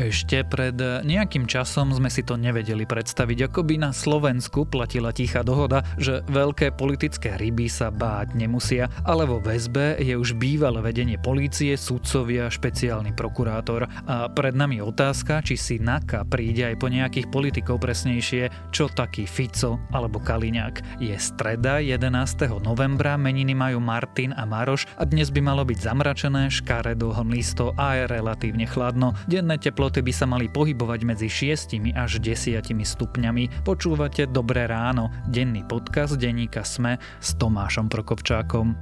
Ešte pred nejakým časom sme si to nevedeli predstaviť, ako by na Slovensku platila tichá dohoda, že veľké politické ryby sa báť nemusia, ale vo väzbe je už bývalé vedenie polície, sudcovia, špeciálny prokurátor. A pred nami otázka, či si NAKA príde aj po nejakých politikov presnejšie, čo taký Fico alebo Kaliňák. Je streda 11. novembra, meniny majú Martin a Maroš a dnes by malo byť zamračené, škaredo, hmlisto a je relatívne chladno. Denné teplo teploty by sa mali pohybovať medzi 6 až 10 stupňami. Počúvate Dobré ráno, denný podcast denníka Sme s Tomášom Prokopčákom.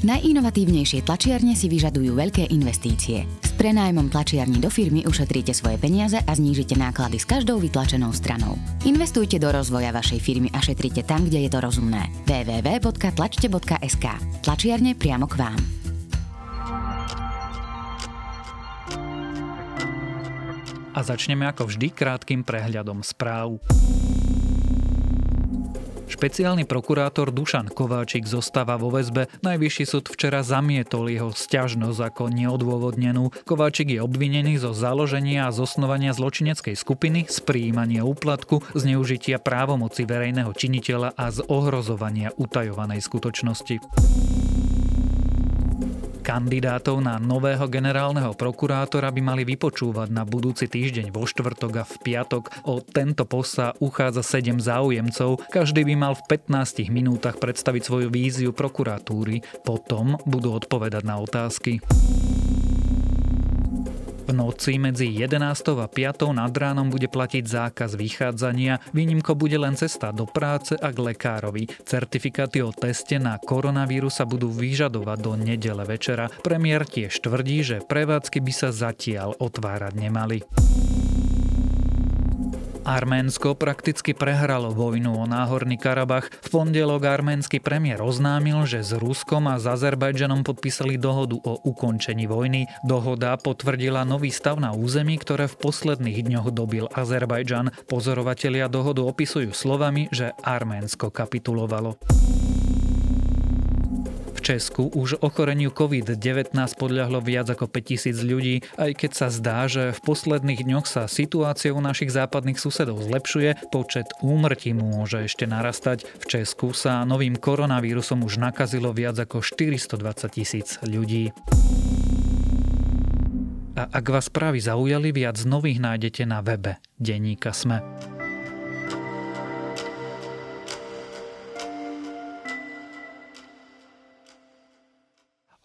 Najinovatívnejšie tlačiarne si vyžadujú veľké investície. S prenájmom tlačiarní do firmy ušetríte svoje peniaze a znížite náklady s každou vytlačenou stranou. Investujte do rozvoja vašej firmy a šetrite tam, kde je to rozumné. www.tlačte.sk Tlačiarne priamo k vám. A začneme ako vždy krátkým prehľadom správ. Špeciálny prokurátor Dušan Kováčik zostáva vo väzbe. Najvyšší súd včera zamietol jeho sťažnosť ako neodôvodnenú. Kováčik je obvinený zo založenia a zosnovania zločineckej skupiny, z príjmania úplatku, zneužitia právomoci verejného činiteľa a z ohrozovania utajovanej skutočnosti. Kandidátov na nového generálneho prokurátora by mali vypočúvať na budúci týždeň vo štvrtok a v piatok. O tento post sa uchádza 7 záujemcov. Každý by mal v 15 minútach predstaviť svoju víziu prokuratúry. Potom budú odpovedať na otázky. V noci medzi 11. a 5. nad ránom bude platiť zákaz vychádzania, výnimko bude len cesta do práce a k lekárovi. Certifikáty o teste na koronavírus sa budú vyžadovať do nedele večera. Premiér tiež tvrdí, že prevádzky by sa zatiaľ otvárať nemali. Arménsko prakticky prehralo vojnu o Náhorný Karabach. V pondelok arménsky premiér oznámil, že s Ruskom a s Azerbajdžanom podpísali dohodu o ukončení vojny. Dohoda potvrdila nový stav na území, ktoré v posledných dňoch dobil Azerbajdžan. Pozorovatelia dohodu opisujú slovami, že Arménsko kapitulovalo. Česku už ochoreniu COVID-19 podľahlo viac ako 5000 ľudí, aj keď sa zdá, že v posledných dňoch sa situácia u našich západných susedov zlepšuje, počet úmrtí môže ešte narastať. V Česku sa novým koronavírusom už nakazilo viac ako 420 tisíc ľudí. A ak vás správy zaujali, viac nových nájdete na webe Deníka Sme.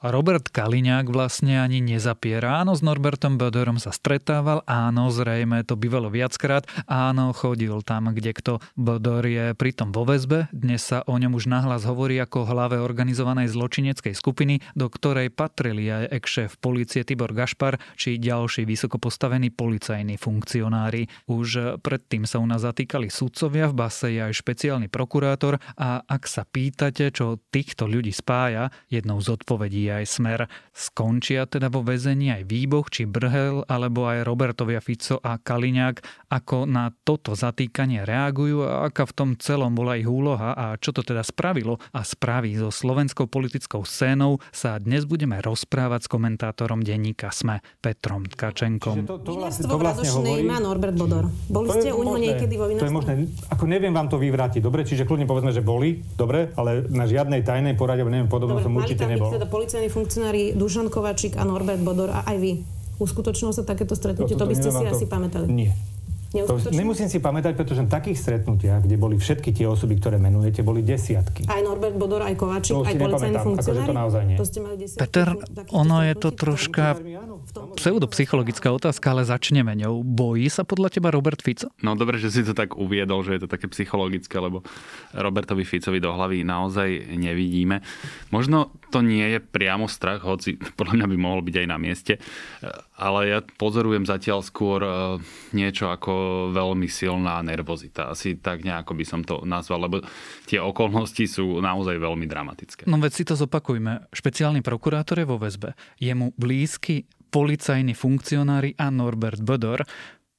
Robert Kaliňák vlastne ani nezapiera. Áno, s Norbertom Böderom sa stretával, áno, zrejme to bývalo viackrát, áno, chodil tam, kde kto. Böder je pritom vo väzbe, dnes sa o ňom už nahlas hovorí ako hlave organizovanej zločineckej skupiny, do ktorej patrili aj ex-šéf policie Tibor Gašpar či ďalší vysoko postavení policajní funkcionári. Už predtým sa u nás zatýkali sudcovia, v base je aj špeciálny prokurátor a ak sa pýtate, čo týchto ľudí spája, jednou z odpovedí aj Smer. Skončia teda vo väzení aj Výboch či Brhel alebo aj Robertovia Fico a Kaliňák, ako na toto zatýkanie reagujú a aká v tom celom bola ich úloha a čo to teda spravilo a spraví so slovenskou politickou scénou sa dnes budeme rozprávať s komentátorom denníka SME Petrom Tkačenkom. To, to, vlastne, to vlastne hovorí... má Norbert Bodor. Boli ste u neho niekedy vo To je možné. Ako neviem vám to vyvrátiť, dobre? Čiže kľudne povedzme, že boli, dobre, ale na žiadnej tajnej porade, neviem, podobno som určite nebol. Teda policajní funkcionári Dušan Kovačík a Norbert Bodor a aj vy. Uskutočnilo sa takéto stretnutie? To, to, to by ste si asi pamätali. Nie. To nemusím si pamätať, pretože v takých stretnutiach, kde boli všetky tie osoby, ktoré menujete, boli desiatky. Aj Norbert Bodor, aj Kovačík, aj policajní funkcionári? Akože to naozaj nie. To ste mali desiatky, Peter, ono je to troška pseudopsychologická otázka, ale začneme ňou. Bojí sa podľa teba Robert Fico? No dobre, že si to tak uviedol, že je to také psychologické, lebo Robertovi Ficovi do hlavy naozaj nevidíme. Možno to nie je priamo strach, hoci podľa mňa by mohol byť aj na mieste, ale ja pozorujem zatiaľ skôr e, niečo ako veľmi silná nervozita. Asi tak nejako by som to nazval, lebo tie okolnosti sú naozaj veľmi dramatické. No veď si to zopakujme. Špeciálny prokurátor je vo väzbe. Je mu blízky policajní funkcionári a Norbert Bodor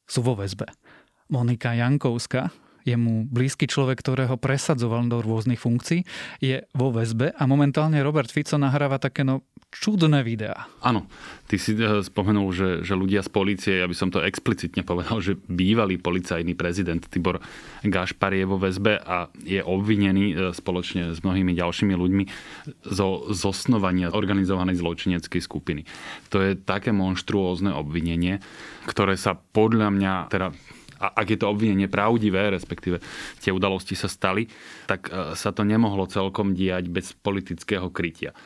sú vo väzbe. Monika Jankovská, je mu blízky človek, ktorého presadzoval do rôznych funkcií, je vo väzbe a momentálne Robert Fico nahráva také no čudné videá. Áno, ty si eh, spomenul, že, že ľudia z policie, ja by som to explicitne povedal, že bývalý policajný prezident Tibor Gašpar je vo väzbe a je obvinený eh, spoločne s mnohými ďalšími ľuďmi zo zosnovania organizovanej zločineckej skupiny. To je také monštruózne obvinenie, ktoré sa podľa mňa, teda a ak je to obvinenie pravdivé, respektíve tie udalosti sa stali, tak eh, sa to nemohlo celkom diať bez politického krytia.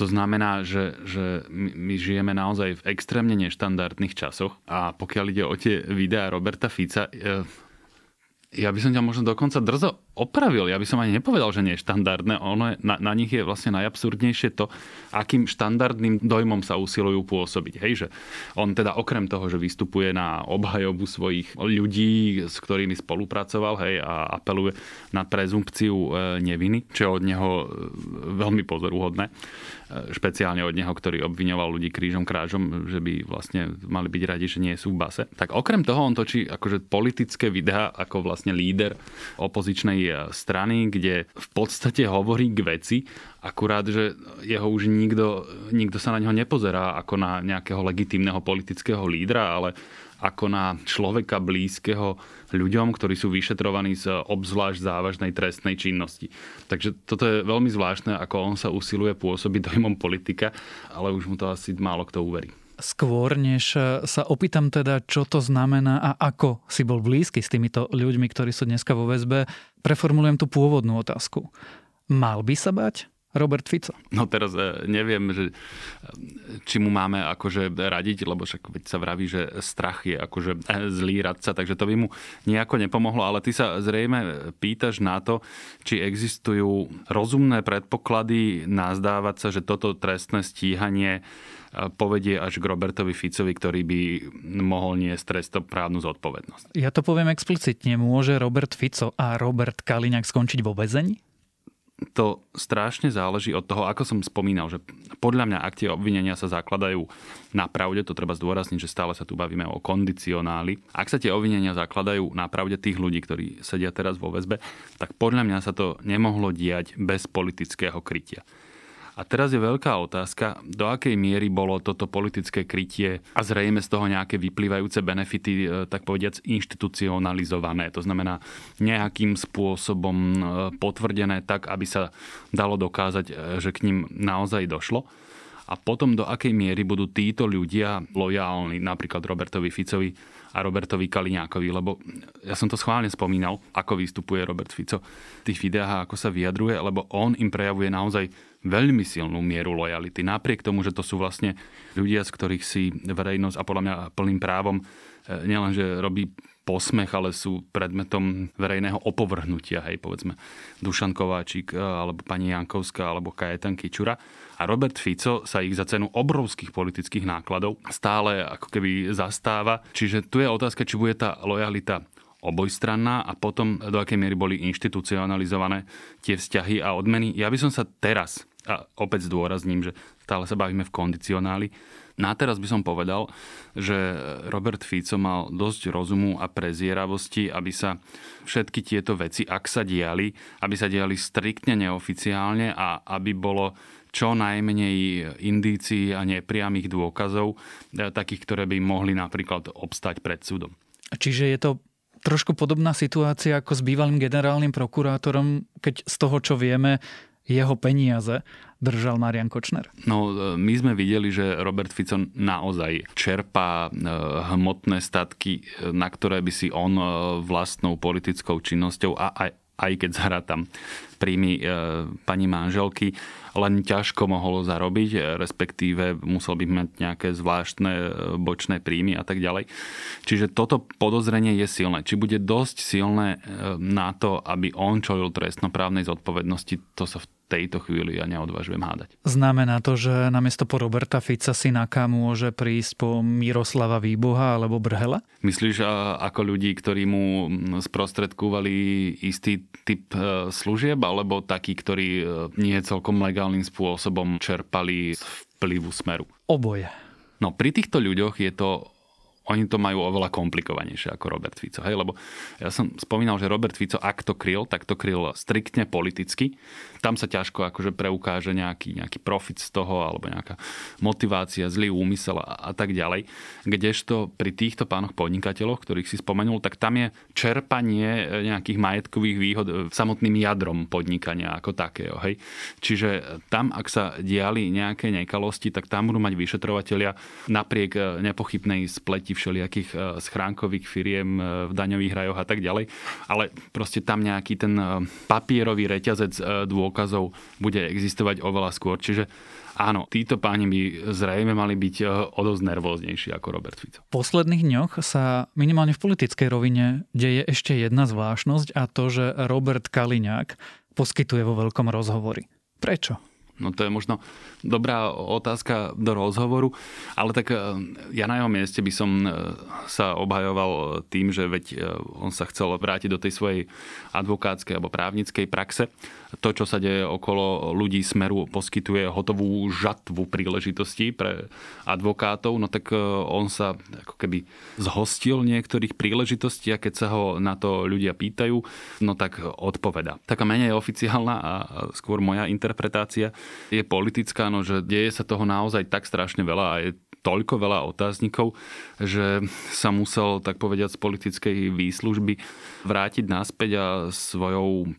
To znamená, že, že my žijeme naozaj v extrémne neštandardných časoch a pokiaľ ide o tie videá Roberta Fica, e, ja by som ťa možno dokonca drzo opravil. Ja by som ani nepovedal, že nie je štandardné. Ono je, na, na nich je vlastne najabsurdnejšie to, akým štandardným dojmom sa usilujú pôsobiť. Hej, že on teda okrem toho, že vystupuje na obhajobu svojich ľudí, s ktorými spolupracoval hej, a apeluje na prezumpciu e, neviny, čo je od neho e, veľmi pozoruhodné špeciálne od neho, ktorý obviňoval ľudí krížom krážom, že by vlastne mali byť radi, že nie sú v base. Tak okrem toho on točí akože politické videá ako vlastne líder opozičnej e, strany, kde v podstate hovorí k veci, akurát, že jeho už nikto, nikto sa na neho nepozerá ako na nejakého legitímneho politického lídra, ale ako na človeka blízkeho ľuďom, ktorí sú vyšetrovaní z obzvlášť závažnej trestnej činnosti. Takže toto je veľmi zvláštne, ako on sa usiluje pôsobiť dojmom politika, ale už mu to asi málo kto uverí. Skôr, než sa opýtam teda, čo to znamená a ako si bol blízky s týmito ľuďmi, ktorí sú dneska vo väzbe, preformulujem tú pôvodnú otázku. Mal by sa bať? Robert Fico. No teraz e, neviem, že, či mu máme akože radiť, lebo však veď sa vraví, že strach je akože e, zlý radca, takže to by mu nejako nepomohlo, ale ty sa zrejme pýtaš na to, či existujú rozumné predpoklady nazdávať sa, že toto trestné stíhanie e, povedie až k Robertovi Ficovi, ktorý by mohol niesť trestoprávnu zodpovednosť. Ja to poviem explicitne. Môže Robert Fico a Robert Kaliňák skončiť vo väzení? to strašne záleží od toho, ako som spomínal, že podľa mňa, ak tie obvinenia sa zakladajú na pravde, to treba zdôrazniť, že stále sa tu bavíme o kondicionáli. Ak sa tie obvinenia zakladajú na pravde tých ľudí, ktorí sedia teraz vo väzbe, tak podľa mňa sa to nemohlo diať bez politického krytia. A teraz je veľká otázka, do akej miery bolo toto politické krytie a zrejme z toho nejaké vyplývajúce benefity, e, tak povediac, inštitucionalizované. To znamená nejakým spôsobom e, potvrdené tak, aby sa dalo dokázať, e, že k ním naozaj došlo a potom do akej miery budú títo ľudia lojálni napríklad Robertovi Ficovi a Robertovi Kaliňákovi, lebo ja som to schválne spomínal, ako vystupuje Robert Fico v tých videách a ako sa vyjadruje, lebo on im prejavuje naozaj veľmi silnú mieru lojality. Napriek tomu, že to sú vlastne ľudia, z ktorých si verejnosť a podľa mňa plným právom e, nielenže robí posmech, ale sú predmetom verejného opovrhnutia, hej, povedzme Dušan Kováčik, e, alebo pani Jankovská, alebo Kajetan Kičura. A Robert Fico sa ich za cenu obrovských politických nákladov stále ako keby zastáva. Čiže tu je otázka, či bude tá lojalita obojstranná a potom do akej miery boli inštitucionalizované tie vzťahy a odmeny. Ja by som sa teraz, a opäť zdôrazním, že stále sa bavíme v kondicionáli, na teraz by som povedal, že Robert Fico mal dosť rozumu a prezieravosti, aby sa všetky tieto veci, ak sa diali, aby sa diali striktne neoficiálne a aby bolo čo najmenej indícií a nepriamých dôkazov, e, takých, ktoré by mohli napríklad obstať pred súdom. Čiže je to trošku podobná situácia ako s bývalým generálnym prokurátorom, keď z toho, čo vieme, jeho peniaze držal Marian Kočner? No, e, my sme videli, že Robert Fico naozaj čerpá e, hmotné statky, na ktoré by si on vlastnou politickou činnosťou a aj, aj keď zhrá tam príjmy pani manželky, len ťažko mohol zarobiť, e, respektíve musel by mať nejaké zvláštne e, bočné príjmy a tak ďalej. Čiže toto podozrenie je silné. Či bude dosť silné e, na to, aby on čolil trestnoprávnej zodpovednosti, to sa v tejto chvíli ja neodvážujem hádať. Znamená to, že namiesto po Roberta Fica si Naka môže prísť po Miroslava Výboha alebo Brhela? Myslíš ako ľudí, ktorí mu sprostredkúvali istý typ služieb, alebo takí, ktorí nie celkom legálnym spôsobom čerpali z vplyvu smeru? Oboje. No pri týchto ľuďoch je to oni to majú oveľa komplikovanejšie ako Robert Fico. Hej? Lebo ja som spomínal, že Robert Fico, ak to kryl, tak to kryl striktne politicky. Tam sa ťažko akože preukáže nejaký, nejaký profit z toho alebo nejaká motivácia, zlý úmysel a, a tak ďalej. Kdežto pri týchto pánoch podnikateľoch, ktorých si spomenul, tak tam je čerpanie nejakých majetkových výhod samotným jadrom podnikania ako takého. Hej? Čiže tam, ak sa diali nejaké nekalosti, tak tam budú mať vyšetrovateľia napriek nepochybnej spleti sieti všelijakých e, schránkových firiem e, v daňových rajoch a tak ďalej. Ale proste tam nejaký ten e, papierový reťazec dôkazov bude existovať oveľa skôr. Čiže Áno, títo páni by zrejme mali byť o dosť nervóznejší ako Robert Fico. V posledných dňoch sa minimálne v politickej rovine deje ešte jedna zvláštnosť a to, že Robert Kaliňák poskytuje vo veľkom rozhovori. Prečo? No to je možno dobrá otázka do rozhovoru, ale tak e, ja na jeho mieste by som e, sa obhajoval tým, že veď e, on sa chcel vrátiť do tej svojej advokátskej alebo právnickej praxe to, čo sa deje okolo ľudí Smeru, poskytuje hotovú žatvu príležitostí pre advokátov, no tak e, on sa ako keby zhostil niektorých príležitostí a keď sa ho na to ľudia pýtajú, no tak odpoveda. Taká menej oficiálna a skôr moja interpretácia je politická, no že deje sa toho naozaj tak strašne veľa a je toľko veľa otáznikov, že sa musel, tak povediať, z politickej výslužby vrátiť naspäť a svojou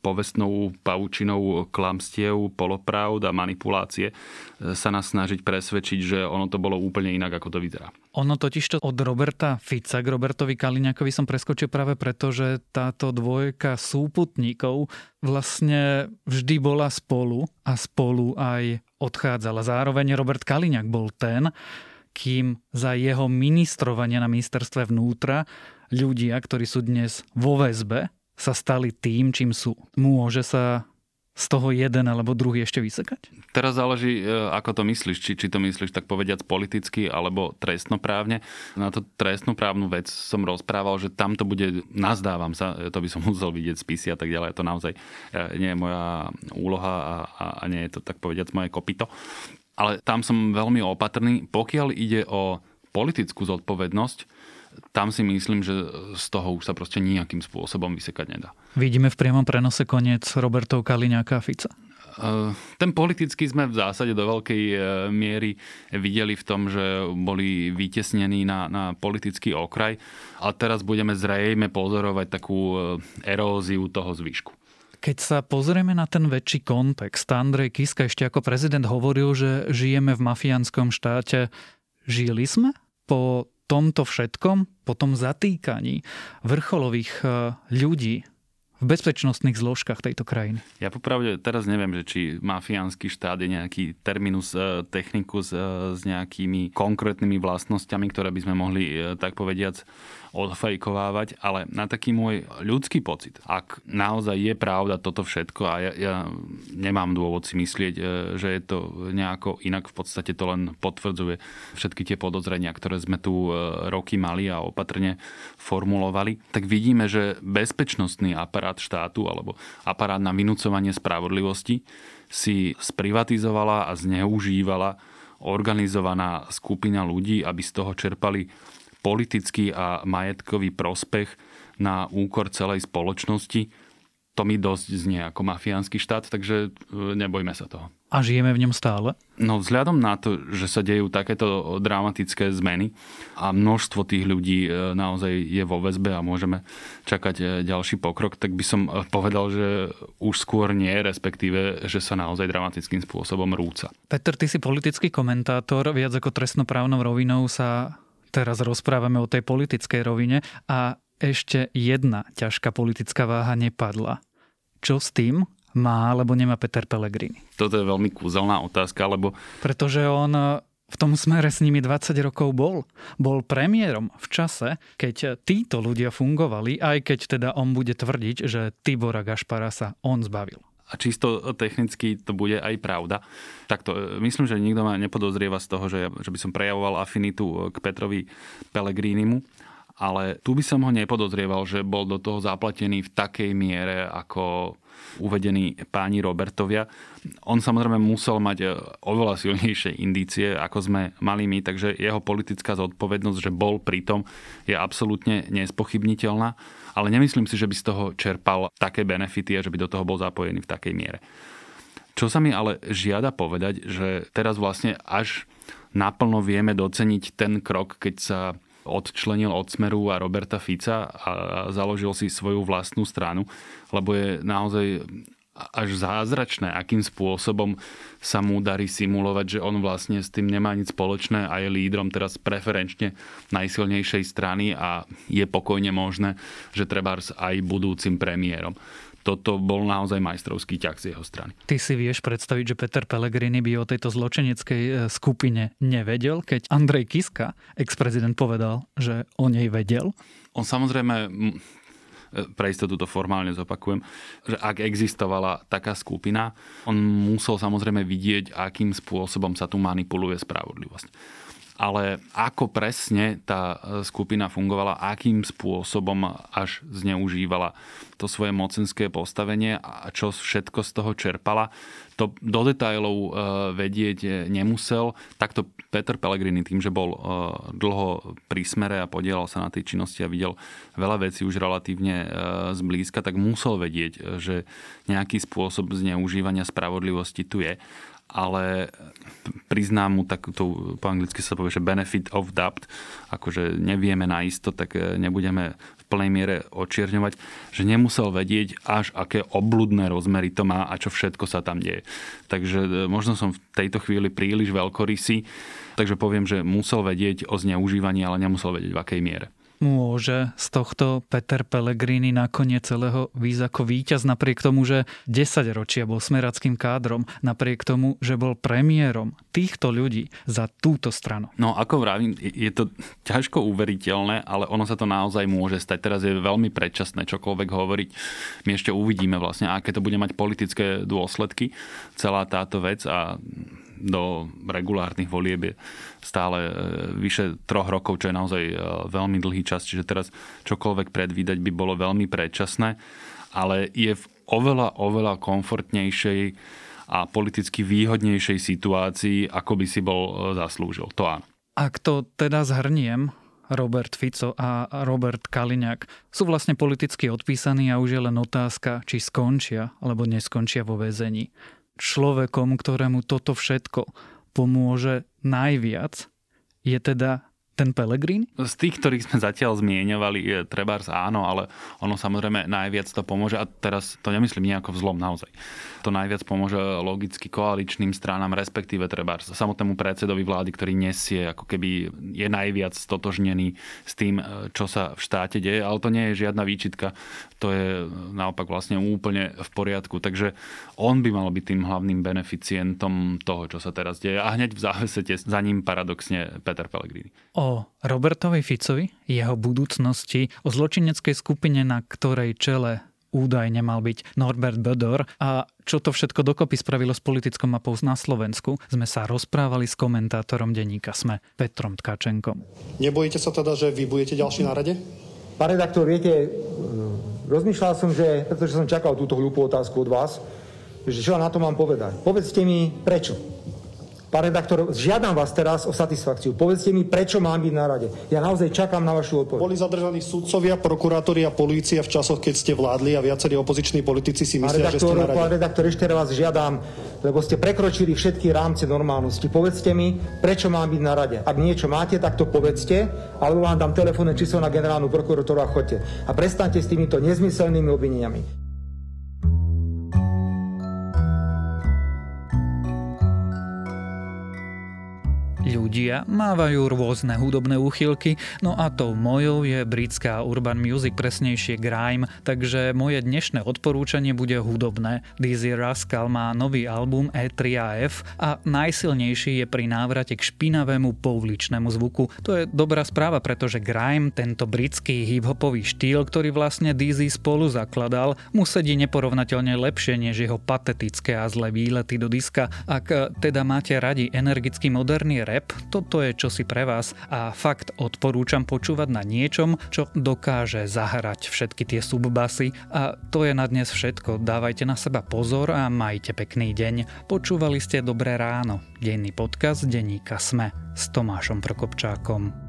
povestnou paučinou klamstiev, polopravd a manipulácie sa nás snažiť presvedčiť, že ono to bolo úplne inak, ako to vyzerá. Ono totiž to od Roberta Fica k Robertovi Kaliňakovi som preskočil práve preto, že táto dvojka súputníkov vlastne vždy bola spolu a spolu aj odchádzala. Zároveň Robert Kaliňak bol ten, kým za jeho ministrovania na ministerstve vnútra ľudia, ktorí sú dnes vo väzbe, sa stali tým, čím sú. Môže sa z toho jeden alebo druhý ešte vysekať? Teraz záleží, e, ako to myslíš. Či, či to myslíš tak povediac politicky alebo trestnoprávne. Na to trestnoprávnu vec som rozprával, že tam to bude, nazdávam sa, to by som musel vidieť spisy a tak ďalej. To naozaj e, nie je moja úloha a, a, a nie je to tak povediac moje kopito. Ale tam som veľmi opatrný. Pokiaľ ide o politickú zodpovednosť, tam si myslím, že z toho už sa proste nejakým spôsobom vysekať nedá. Vidíme v priamom prenose koniec Robertov Kaliňáka a Fica? Eh, ten politický sme v zásade do veľkej eh, miery videli v tom, že boli vytesnení na, na politický okraj a teraz budeme zrejme pozorovať takú eh, eróziu toho zvyšku. Keď sa pozrieme na ten väčší kontext, Andrej Kiska ešte ako prezident hovoril, že žijeme v mafiánskom štáte. Žili sme po tomto všetkom, po tom zatýkaní vrcholových eh, ľudí v bezpečnostných zložkách tejto krajiny? Ja popravde teraz neviem, že či mafiánsky štát je nejaký terminus eh, technicus eh, s nejakými konkrétnymi vlastnosťami, ktoré by sme mohli tak povediac odfejkovávať, ale na taký môj ľudský pocit, ak naozaj je pravda toto všetko a ja, ja nemám dôvod si myslieť, e, že je to nejako inak, v podstate to len potvrdzuje všetky tie podozrenia, ktoré sme tu e, roky mali a opatrne formulovali, tak vidíme, že bezpečnostný aparát štátu alebo aparát na vynúcovanie spravodlivosti si sprivatizovala a zneužívala organizovaná skupina ľudí, aby z toho čerpali politický a majetkový prospech na úkor celej spoločnosti. To mi dosť znie ako mafiánsky štát, takže e, nebojme sa toho. A žijeme v ňom stále? No vzhľadom na to, že sa dejú takéto dramatické zmeny a množstvo tých ľudí e, naozaj je vo väzbe a môžeme čakať e, ďalší pokrok, tak by som povedal, že už skôr nie, respektíve, že sa naozaj dramatickým spôsobom rúca. Peter, ty si politický komentátor, viac ako trestnoprávnou rovinou sa Teraz rozprávame o tej politickej rovine a ešte jedna ťažká politická váha nepadla. Čo s tým má alebo nemá Peter Pellegrini? Toto je veľmi kúzelná otázka, lebo... Pretože on v tom smere s nimi 20 rokov bol. Bol premiérom v čase, keď títo ľudia fungovali, aj keď teda on bude tvrdiť, že Tibora Gašpara sa on zbavil a čisto technicky to bude aj pravda. Takto, e, myslím, že nikto ma nepodozrieva z toho, že, že by som prejavoval afinitu e, k Petrovi Pellegrinimu, ale tu by som ho nepodozrieval, že bol do toho zaplatený v takej miere ako uvedení páni Robertovia. On samozrejme musel mať e, oveľa silnejšie indície, ako sme mali my, takže jeho politická zodpovednosť, že bol pritom, je absolútne nespochybniteľná, ale nemyslím si, že by z toho čerpal také benefity a že by do toho bol zapojený v takej miere. Čo sa mi ale žiada povedať, že teraz vlastne až naplno vieme doceniť ten krok, keď sa odčlenil od Smeru a Roberta Fica a založil si svoju vlastnú stranu, lebo je naozaj až zázračné, akým spôsobom sa mu darí simulovať, že on vlastne s tým nemá nič spoločné a je lídrom teraz preferenčne najsilnejšej strany a je pokojne možné, že trebárs aj budúcim premiérom toto bol naozaj majstrovský ťah z jeho strany. Ty si vieš predstaviť, že Peter Pellegrini by o tejto zločeneckej e, skupine nevedel, keď Andrej Kiska, ex-prezident, povedal, že o nej vedel? On samozrejme pre istotu to formálne zopakujem, že ak existovala taká skupina, on musel samozrejme vidieť, akým spôsobom sa tu manipuluje spravodlivosť ale ako presne tá e, skupina fungovala, akým spôsobom až zneužívala to svoje mocenské postavenie a čo všetko z toho čerpala, to do detajlov e, vedieť nemusel. Takto Peter Pellegrini tým, že bol e, dlho pri smere a podielal sa na tej činnosti a videl veľa vecí už relatívne zblízka, tak musel vedieť, že nejaký spôsob zneužívania spravodlivosti tu je ale priznám mu takúto, po anglicky sa povie, že benefit of doubt, akože nevieme na isto, tak e, nebudeme v plnej miere očierňovať, že nemusel vedieť až aké obludné rozmery to má a čo všetko sa tam deje. Takže e, možno som v tejto chvíli príliš veľkorysý, takže poviem, že musel vedieť o zneužívaní, ale nemusel vedieť v akej miere môže z tohto Peter Pellegrini nakoniec celého výjsť ako víťaz, napriek tomu, že 10 ročia bol smerackým kádrom, napriek tomu, že bol premiérom týchto ľudí za túto stranu. No ako vravím, je to ťažko uveriteľné, ale ono sa to naozaj môže stať. Teraz je veľmi predčasné čokoľvek hovoriť. My ešte uvidíme vlastne, aké to bude mať politické dôsledky, celá táto vec a do regulárnych volieb je stále e, vyše troch rokov, čo je naozaj e, veľmi dlhý čas, čiže teraz čokoľvek predvídať by bolo veľmi predčasné, ale je v oveľa, oveľa komfortnejšej a politicky výhodnejšej situácii, ako by si bol e, zaslúžil. To áno. Ak to teda zhrniem, Robert Fico a Robert Kaliňák sú vlastne politicky odpísaní a už je len otázka, či skončia alebo neskončia vo väzení človekom, ktorému toto všetko pomôže najviac, je teda ten Pelegrín? Z tých, ktorých sme zatiaľ zmieňovali, je Trebárs áno, ale ono samozrejme najviac to pomôže a teraz to nemyslím nejako vzlom naozaj. To najviac pomôže logicky koaličným stranám, respektíve Trebárs samotnému predsedovi vlády, ktorý nesie, ako keby je najviac stotožnený s tým, čo sa v štáte deje, ale to nie je žiadna výčitka, to je naopak vlastne úplne v poriadku. Takže on by mal byť tým hlavným beneficientom toho, čo sa teraz deje a hneď v závesete za ním paradoxne Peter Pellegrini o Robertovi Ficovi, jeho budúcnosti, o zločineckej skupine, na ktorej čele údajne mal byť Norbert Bödor a čo to všetko dokopy spravilo s politickou mapou na Slovensku, sme sa rozprávali s komentátorom denníka SME Petrom Tkačenkom. Nebojíte sa teda, že vy budete ďalší na rade? Pán redaktor, viete, rozmýšľal som, že, pretože som čakal túto hlúpu otázku od vás, že čo na to mám povedať. Povedzte mi, prečo? Pán redaktor, žiadam vás teraz o satisfakciu. Povedzte mi, prečo mám byť na rade. Ja naozaj čakám na vašu odpoveď. Boli zadržaní sudcovia, prokurátori a polícia v časoch, keď ste vládli a viacerí opoziční politici si myslia, redaktor, že ste na rade. Pán redaktor, ešte vás žiadam, lebo ste prekročili všetky rámce normálnosti. Povedzte mi, prečo mám byť na rade. Ak niečo máte, tak to povedzte, alebo vám dám telefónne číslo na generálnu prokuratúru a chodte. A prestaňte s týmito nezmyselnými obvineniami. Ľudia mávajú rôzne hudobné úchylky, no a tou mojou je britská urban music, presnejšie grime, takže moje dnešné odporúčanie bude hudobné. Dizzy Rascal má nový album E3AF a najsilnejší je pri návrate k špinavému pouličnému zvuku. To je dobrá správa, pretože grime, tento britský hip-hopový štýl, ktorý vlastne Dizzy spolu zakladal, mu sedí neporovnateľne lepšie než jeho patetické a zlé výlety do diska. Ak teda máte radi energický moderný rap, toto je čosi pre vás a fakt odporúčam počúvať na niečom, čo dokáže zahrať všetky tie subbasy a to je na dnes všetko. Dávajte na seba pozor a majte pekný deň. Počúvali ste Dobré ráno, denný podcast denníka Sme s Tomášom Prokopčákom.